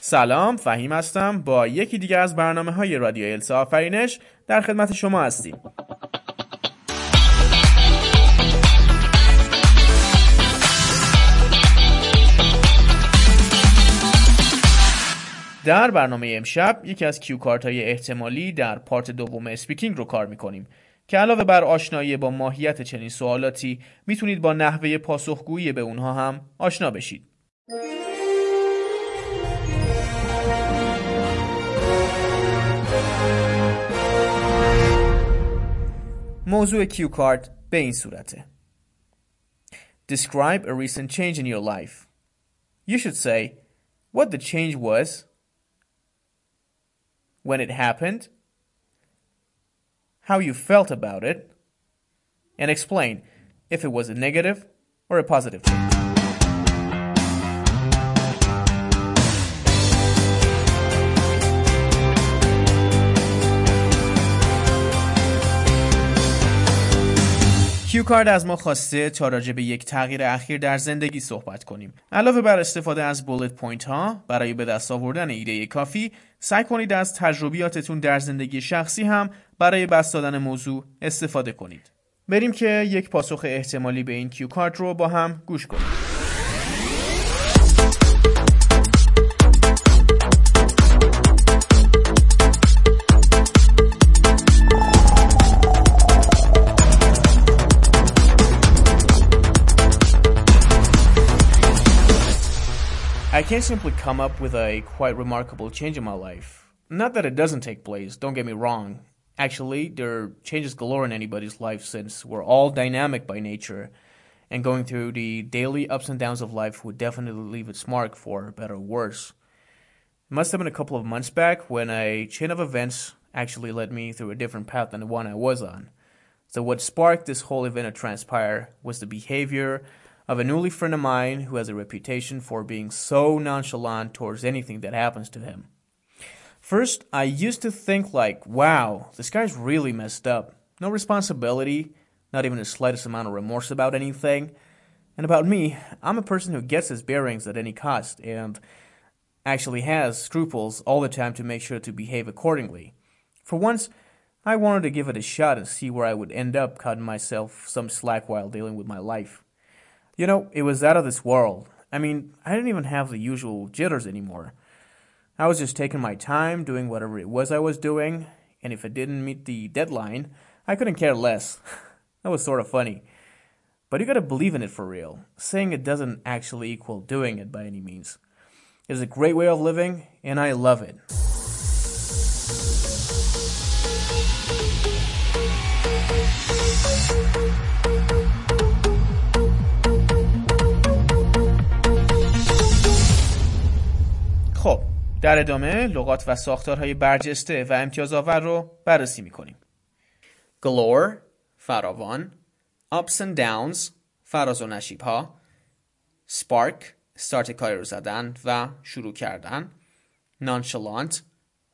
سلام فهیم هستم. با یکی دیگه از برنامه های رادیو السا آفرینش در خدمت شما هستیم. در برنامه امشب یکی از cue card های احتمالی در part دوم speaking رو کار می‌کنیم. که علاوه بر آشنایی با ماهیت چنین سوالاتی می‌تونید با نحوه پاسخگویی به اونها هم آشنا بشید. موضوع کیو کارت به این صورته. Describe a recent change in your life. You should say what the change was when it happened, how you felt about it, and explain if it was a negative or a positive change. cue card از ما خواسته تا راجع به یک تغییر اخیر در زندگی صحبت کنیم. علاوه بر استفاده از bullet point ها برای به دست آوردن ایده کافی، سعی کنید از تجربیاتتون در زندگی شخصی هم برای بسط دادن موضوع استفاده کنید. بریم که یک پاسخ احتمالی به این cue card رو با هم گوش کنیم. I can't simply come up with a quite remarkable change in my life. Not that it doesn't take place, don't get me wrong. Actually, there are changes galore in anybody's life since we're all dynamic by nature, and going through the daily ups and downs of life would definitely leave its mark for better or worse. It must have been a couple of months back when a chain of events actually led me through a different path than the one I was on. So, what sparked this whole event to transpire was the behavior of a newly friend of mine who has a reputation for being so nonchalant towards anything that happens to him. First, I used to think like, wow, this guy's really messed up. No responsibility, not even the slightest amount of remorse about anything. And about me, I'm a person who gets his bearings at any cost and actually has scruples all the time to make sure to behave accordingly. For once, I wanted to give it a shot and see where I would end up cutting myself some slack while dealing with my life. You know, it was out of this world. I mean, I didn't even have the usual jitters anymore. I was just taking my time, doing whatever it was I was doing, and if it didn't meet the deadline, I couldn't care less. that was sort of funny. But you gotta believe in it for real. Saying it doesn't actually equal doing it by any means. It is a great way of living, and I love it. خب در ادامه لغات و ساختارهای برجسته و امتیازآور رو بررسی می‌کنیم. galore فراوان. Ups and downs فراز و نشیب ها spark استارت کاری رو زدن و شروع کردن. Nonchalant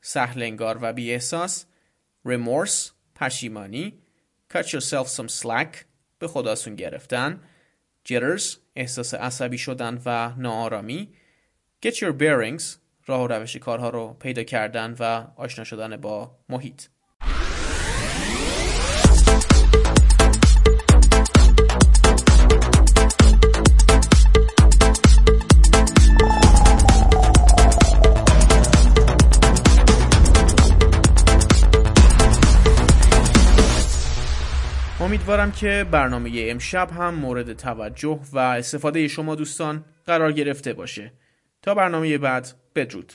سهلنگار و بی احساس remorse پشیمانی. Cut yourself some slack به خداسون گرفتن. Jitters احساس عصبی شدن و ناآرامی. Get your bearings راه و روش کارها رو پیدا کردن و آشنا شدن با محیط. امیدوارم که برنامه امشب هم مورد توجه و استفاده شما دوستان قرار گرفته باشه. تا برنامه بعد بدرود.